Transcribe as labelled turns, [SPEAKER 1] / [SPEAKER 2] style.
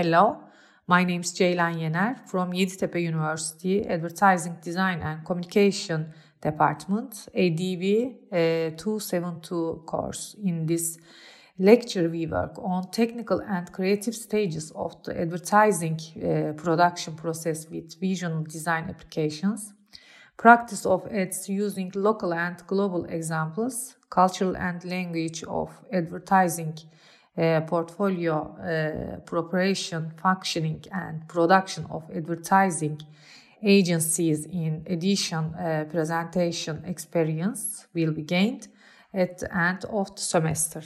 [SPEAKER 1] Hello, my name is Ceylan Yener from Yeditepe University Advertising Design and Communication Department, ADV uh, 272 course. In this lecture, we work on technical and creative stages of the advertising uh, production process with visual design applications, practice of ads using local and global examples, cultural and language of advertising uh, portfolio uh, preparation, functioning, and production of advertising agencies in addition uh, presentation experience will be gained at the end of the semester.